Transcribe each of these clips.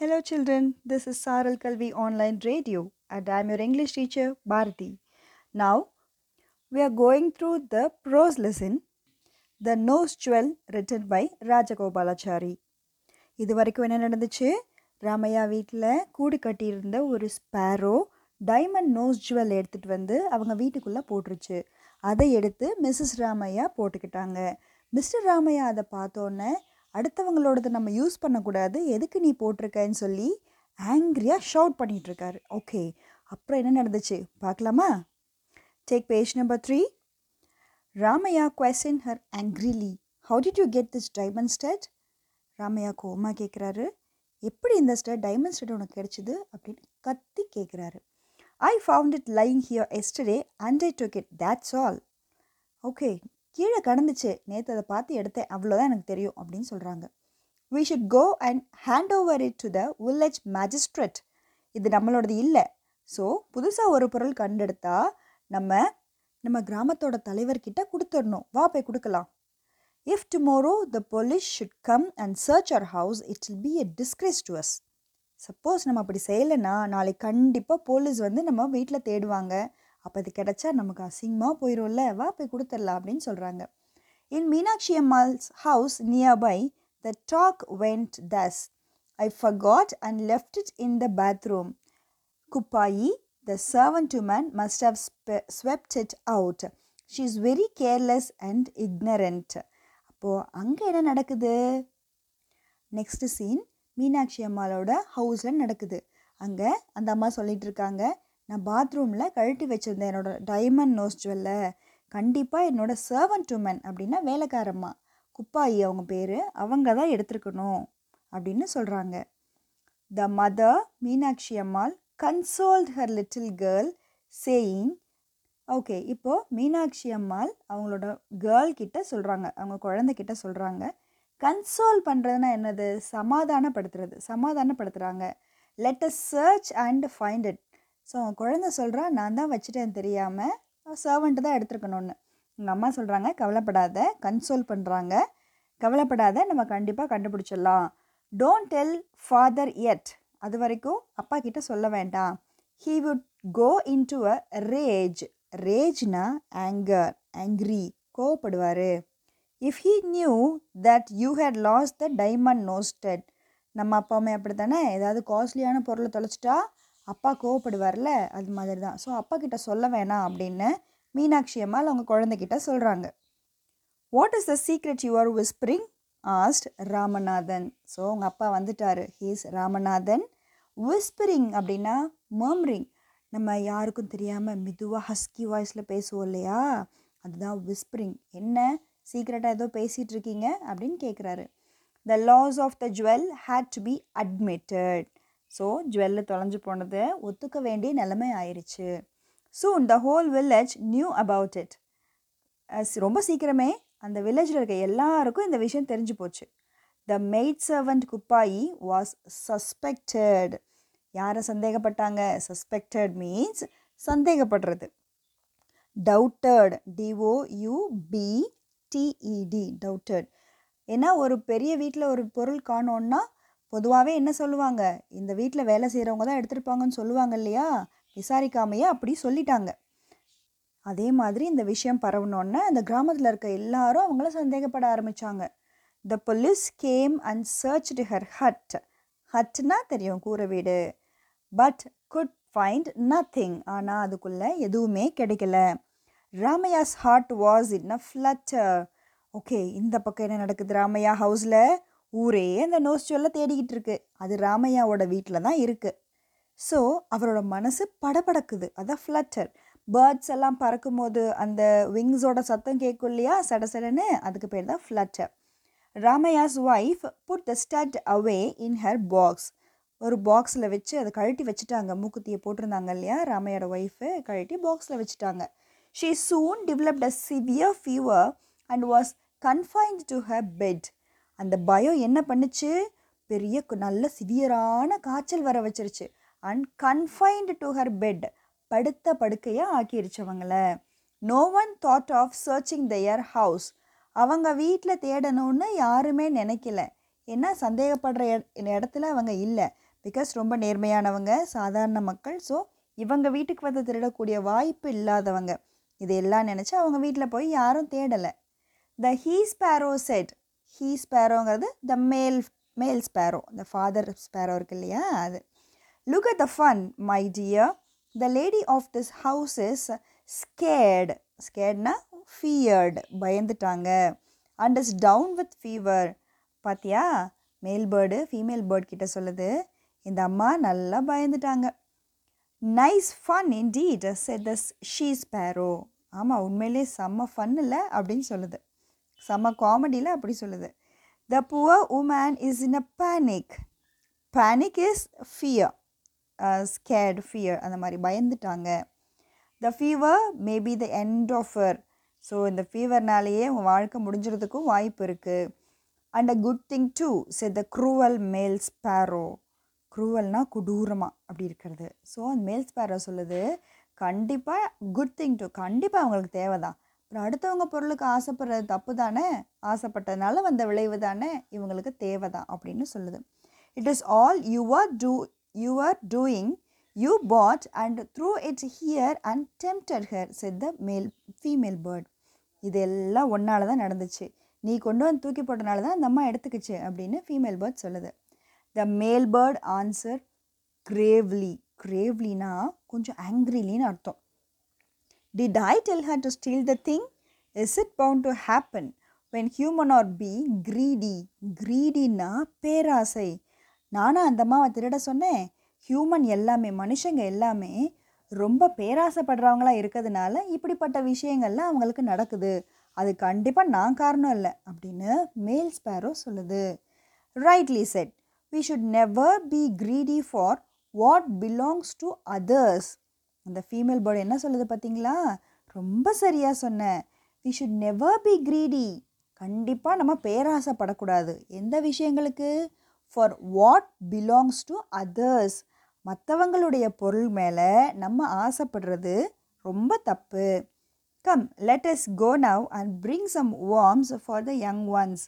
Hello, children. This is Saral Kalvi Online Radio, and I'm your English teacher, Bharati. Now, we are going through the prose lesson, The Nose Jewel, written by Rajagopalachari. இது வரைக்கும் என்ன நடந்துச்சு ராமையா வீட்டில் கூடு கட்டியிருந்த ஒரு Sparrow diamond nose jewel எடுத்துகிட்டு வந்து அவங்க வீட்டுக்குள்ளே போட்டுருச்சு அதை எடுத்து மிஸ்ஸஸ் ராமையா போட்டுக்கிட்டாங்க மிஸ்டர் ராமையா அதை பார்த்தோன்னே அடுத்தவங்களோடது நம்ம யூஸ் பண்ணக்கூடாது. எதுக்கு நீ போட்டிருக்கன்னு சொல்லி ஆங்க்ரியாக ஷவுட் பண்ணிகிட்ருக்காரு ஓகே அப்புறம் என்ன நடந்துச்சு? பார்க்கலாமா? Take page number three Ramaiah question her angrily how did you get this diamond stud Ramaiah coma கேட்குறாரு எப்படி இந்த ஸ்டட் டைமண்ட் ஸ்டட் உனக்கு கிடைச்சிது? அப்படின்னு கத்தி கேட்குறாரு I found it lying here yesterday and I took it that's all okay கீழே கடந்துச்சு. நேற்று அதை பார்த்து எடுத்தேன். அவ்வளோதான் எனக்கு தெரியும் அப்படின்னு சொல்கிறாங்க we should go and hand over it to the village magistrate இது நம்மளோடது இல்லை. ஸோ புதுசாக ஒரு பொருள் கண்டெடுத்தா நம்ம நம்ம கிராமத்தோட தலைவர்கிட்ட கொடுத்துடணும். வா போய் கொடுக்கலாம். If tomorrow the police should come and search our house it will be a disgrace to us suppose நம்ம அப்படி செய்யலைன்னா நாளைக்கு கண்டிப்பாக போலீஸ் வந்து நம்ம வீட்டில் தேடுவாங்க. அப்போ அது கிடச்சா நமக்கு அசிங்கமாக போயிடும்ல வா போய் கொடுத்துடலாம் அப்படின்னு சொல்கிறாங்க in Meenakshi Ammal's house nearby the talk went thus I forgot and left it in the bathroom Kuppayi the servant woman must have swept it out she is very careless and ignorant அப்போது அங்கே என்ன நடக்குது? Next scene Meenakshi அம்மாவோட ஹவுஸில் நடக்குது. அங்கே அந்த அம்மா சொல்லிகிட்ருக்காங்க இருக்காங்க நான் பாத்ரூமில் கழட்டி வச்சுருந்தேன். என்னோட டைமண்ட் நோஸ் ஜுவல்ல கண்டிப்பாக என்னோடய சர்வன்ட் உமன் அப்படின்னா வேலைக்காரம்மா. குப்பாயி அவங்க பேர். அவங்க தான் எடுத்துருக்கணும் அப்படின்னு சொல்கிறாங்க the mother Meenakshi Ammal consoled her little girl saying okay இப்போது மீனாட்சி அம்மாள் அவங்களோட கேர்ள் கிட்ட சொல்கிறாங்க அவங்க குழந்தைக்கிட்ட சொல்கிறாங்க கன்சோல் பண்ணுறதுனா என்னது? சமாதானப்படுத்துறது. சமாதானப்படுத்துகிறாங்க let a search and find it so அவன் குழந்தை சொல்கிறா நான் தான் வச்சுட்டேன் தெரியாமல் சர்வெண்ட்டு தான் எடுத்துருக்கணும்னு. எங்கள் அம்மா சொல்கிறாங்க கவலைப்படாத கன்சோல் பண்ணுறாங்க கவலைப்படாத நம்ம கண்டிப்பாக கண்டுபிடிச்சிடலாம். டோன்ட் டெல் ஃபாதர் எட் அது வரைக்கும் அப்பா கிட்ட சொல்ல வேண்டாம். He would go into a rage ரேஜ்னா anger angry கோவப்படுவார். If he knew that you had lost the diamond nose stud நம்ம அப்பாவுமே அப்படி தானே ஏதாவது காஸ்ட்லியான பொருளை தொலைச்சிட்டா அப்பா கோவப்படுவார்ல? அது மாதிரி தான் ஸோ அப்பா கிட்ட சொல்ல வேணாம் அப்படின்னு மீனாட்சி அம்மாள் அவங்க குழந்தைகிட்ட சொல்கிறாங்க what is the secret you are whispering asked Ramanathan. So உங்கள் அப்பா வந்துட்டார். ஹீஸ் ராமநாதன். விஸ்பரிங் அப்படின்னா மர்மரிங் நம்ம யாருக்கும் தெரியாமல் மெதுவாக ஹஸ்கி வாய்ஸில் பேசுவோம் இல்லையா? அதுதான் விஸ்பரிங் என்ன? சீக்ரெட்டாக ஏதோ பேசிகிட்டு இருக்கீங்க அப்படின்னு கேட்குறாரு the loss of the jewel had to be admitted so jewel தொலைஞ்சு போனதை ஒத்துக்க வேண்டிய நிலைமை ஆயிடுச்சு soon the whole village knew about it ரொம்ப சீக்கிரமே அந்த வில்லேஜில் இருக்க எல்லாருக்கும் இந்த விஷயம் தெரிஞ்சு போச்சு. The maid servant Kuppayi was suspected யாரை சந்தேகப்பட்டாங்க? Suspected means சந்தேகப்படுறது. Doubted D O D E D doubted ஏன்னா ஒரு பெரிய வீட்டில் ஒரு பொருள் காணோன்னா பொதுவாகவே என்ன சொல்லுவாங்க? இந்த வீட்டில் வேலை செய்கிறவங்க தான் எடுத்திருப்பாங்கன்னு சொல்லுவாங்க இல்லையா? விசாரிக்காமையே அப்படி சொல்லிட்டாங்க. அதே மாதிரி இந்த விஷயம் பரவணுன்னே அந்த கிராமத்தில் இருக்க எல்லாரும் அவங்கள சந்தேகப்பட ஆரம்பித்தாங்க the police came and searched her hut ஹட்னா தெரியும் கூரை வீடு. பட் குட் ஃபைண்ட் நத்திங் ஆனால் அதுக்குள்ளே எதுவுமே கிடைக்கல. Ramaiah's heart was in a flutter. Okay இந்த பக்கம் என்ன நடக்குது ராமையா ஹவுஸில்? ஊரே அந்த நோஸ் தேடிக்கிட்டு இருக்கு அது ராமையாவோட வீட்டில் தான் இருக்குது ஸோ அவரோட மனசு படபடக்குது. அதான் ஃப்ளட்டர் பேர்ட்ஸ் எல்லாம் பறக்கும்போது அந்த விங்ஸோட சத்தம் கேட்கும் இல்லையா? சடசடன்னு அதுக்கு பேர் தான் flutter Ramaiah's wife put the stud away in her box ஒரு பாக்ஸில் வச்சு அதை கழட்டி வச்சுட்டாங்க. மூக்குத்தியை போட்டிருந்தாங்க இல்லையா? ராமையோட ஒய்ஃபு கழட்டி பாக்ஸில் வச்சுட்டாங்க. She soon developed a severe fever and was confined to her bed அந்த பயம் என்ன பண்ணுச்சு? பெரிய நல்ல சிவியரான காய்ச்சல் வர வச்சிருச்சு. And confined to her bed படுத்த படுக்கையாக ஆக்கிருச்சவங்கள no one thought of searching their house அவங்க வீட்டில் தேடணும்னு யாருமே நினைக்கல. ஏன்னா சந்தேகப்படுற இடத்துல அவங்க இல்லை. பிகாஸ் ரொம்ப நேர்மையானவங்க சாதாரண மக்கள். ஸோ இவங்க வீட்டுக்கு வந்து திருடக்கூடிய வாய்ப்பு இல்லாதவங்க. இதையெல்லாம் நினச்சி அவங்க வீட்டில் போய் யாரும் தேடலை. The he sparrow said he ஸ்பேரோங்கிறது the male male sparrow இந்த ஃபாதர் ஸ்பேரோ இருக்கு இல்லையா? அது. Look at the fun my dear the lady of this house is scared ஸ்கேர்ட்னா feared பயந்துட்டாங்க. And is down with fever பார்த்தியா மேல் பேர்டு ஃபீமேல் பேர்ட் கிட்ட சொல்லுது. இந்த அம்மா நல்லா பயந்துட்டாங்க. Nice fun indeed said the she sparrow ஆமாம் உண்மையிலே செம்ம ஃபன் இல்லை அப்படின்னு சொல்லுது. செம்ம காமெடியில் அப்படி சொல்லுது. The poor woman is in a panic panic is fear scared fear அந்த மாதிரி பயந்துட்டாங்க. The fever maybe the end of her so இந்த ஃபீவர்னாலேயே உங்கள் வாழ்க்கை முடிஞ்சுறதுக்கும் வாய்ப்பு இருக்குது and a good thing to set the cruel male sparrow க்ரூவல்னால் கொடூரமாக அப்படி இருக்கிறது. ஸோ அந்த மேல் ஸ்பேரோ சொல்லுது கண்டிப்பாக குட் திங் டூ கண்டிப்பாக அவங்களுக்கு தேவை தான் அப்புறம் அடுத்தவங்க பொருளுக்கு ஆசைப்படுறது தப்பு தானே? ஆசைப்பட்டதுனால வந்த விளைவு தானே? இவங்களுக்கு தேவை தான் அப்படின்னு சொல்லுது. It is all you are do your doing you put and through it here and tempted here said the male female bird இது எல்லாம் ஒன்னால தான் நடந்துச்சு. நீ கொண்டு வந்து தூக்கி போட்டனால தான் அந்த அம்மா எடுத்துக்கிச்சு அப்படின்னு ஃபீமேல் பேர்ட் சொல்லுது. த மேல் பேர்ட் ஆன்சர் கிரேவ்லி கிரேவ்லினா கொஞ்சம் ஆங்க்ரிலின்னு அர்த்தம். Did I tell her to steal the thing? Is it bound to happen when human or being greedy? greedyனா பேராசை. நானா அந்த அம்மாவை திருட சொன்னேன். ஹியூமன் எல்லாமே மனுஷங்க எல்லாமே ரொம்ப பேராசைப்படுறவங்களா இருக்கிறதுனால இப்படிப்பட்ட விஷயங்கள்லாம் அவங்களுக்கு நடக்குது. அது கண்டிப்பாக நான் காரணம் இல்லை அப்படின்னு மேல் ஸ்பேரோ சொல்லுது. Rightly said we should never be greedy for what belongs to others அந்த ஃபீமேல் பேர்டு என்ன சொல்லுது பார்த்தீங்களா? ரொம்ப சரியாக சொன்னேன் we should never be greedy கண்டிப்பாக நம்ம பேராசைப்படக்கூடாது. எந்த விஷயங்களுக்கு? For what belongs to others மற்றவங்களுடைய பொருள் மேலே நம்ம ஆசைப்படுறது ரொம்ப தப்பு. Come let us go now and bring some worms for the young ones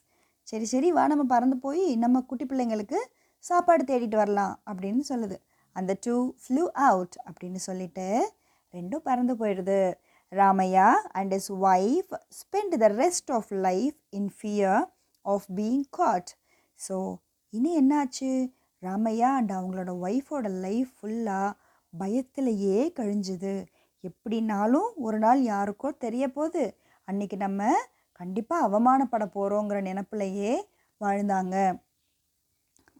சரி சரி வா நம்ம பறந்து போய் நம்ம குட்டி பிள்ளைங்களுக்கு சாப்பாடு தேடிட்டு வரலாம் அப்படின்னு சொல்லுது. அந்த டூ ஃப்ளூ அவுட் அப்படின்னு சொல்லிட்டு ரெண்டும் பறந்து போயிடுது. Ramaiah and his wife spend the rest of life in fear of being caught so இனி என்னாச்சு? ராமையா அண்ட் அவங்களோட ஒய்ஃபோட லைஃப் ஃபுல்லாக பயத்திலேயே கழிஞ்சுது. எப்படினாலும் ஒரு நாள் யாருக்கோ தெரிய போகுது. அன்னைக்கு நம்ம கண்டிப்பாக அவமானப்பட போகிறோங்கிற நினப்பிலையே வாழ்ந்தாங்க.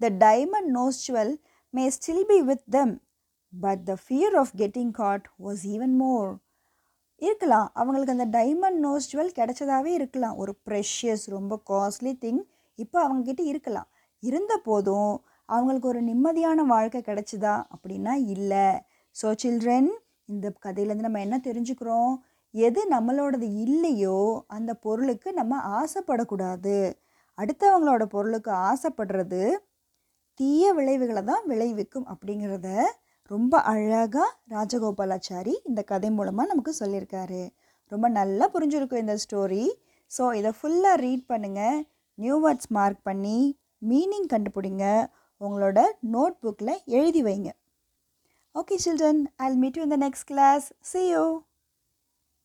The diamond nose stud jewel may still be with them but the fear of getting caught was even more இருக்கலாம் அவங்களுக்கு அந்த டைமண்ட் நோஸ் ஜுவல் கிடைச்சதாவே இருக்கலாம். ஒரு ப்ரெஷியஸ் ரொம்ப காஸ்ட்லி திங் இப்போ அவங்கக்கிட்ட இருக்கலாம். இருந்த போதும் அவங்களுக்கு ஒரு நிம்மதியான வாழ்க்கை கிடைச்சிதா அப்படின்னா இல்லை. ஸோ சில்ட்ரன் இந்த கதையிலேருந்து நம்ம என்ன தெரிஞ்சுக்கிறோம்? எது நம்மளோடது இல்லையோ அந்த பொருளுக்கு நம்ம ஆசைப்படக்கூடாது. அடுத்தவங்களோட பொருளுக்கு ஆசைப்படுறது தீய விளைவுகளை தான் விளைவிக்கும் அப்படிங்கிறத ரொம்ப அழகாக ராஜகோபாலாச்சாரி இந்த கதை மூலமாக நமக்கு சொல்லியிருக்காரு. ரொம்ப நல்லா புரிஞ்சிருக்கும் இந்த ஸ்டோரி ஸோ இதை ஃபுல்லாக ரீட் பண்ணுங்கள் நியூ வேர்ட்ஸ் மார்க் பண்ணி மீனிங் கண்டுபிடிங்க. உங்களோட நோட் புக்கில் எழுதி வைங்க. Okay children I meet you இந்த நெக்ஸ்ட் கிளாஸ் சி யூ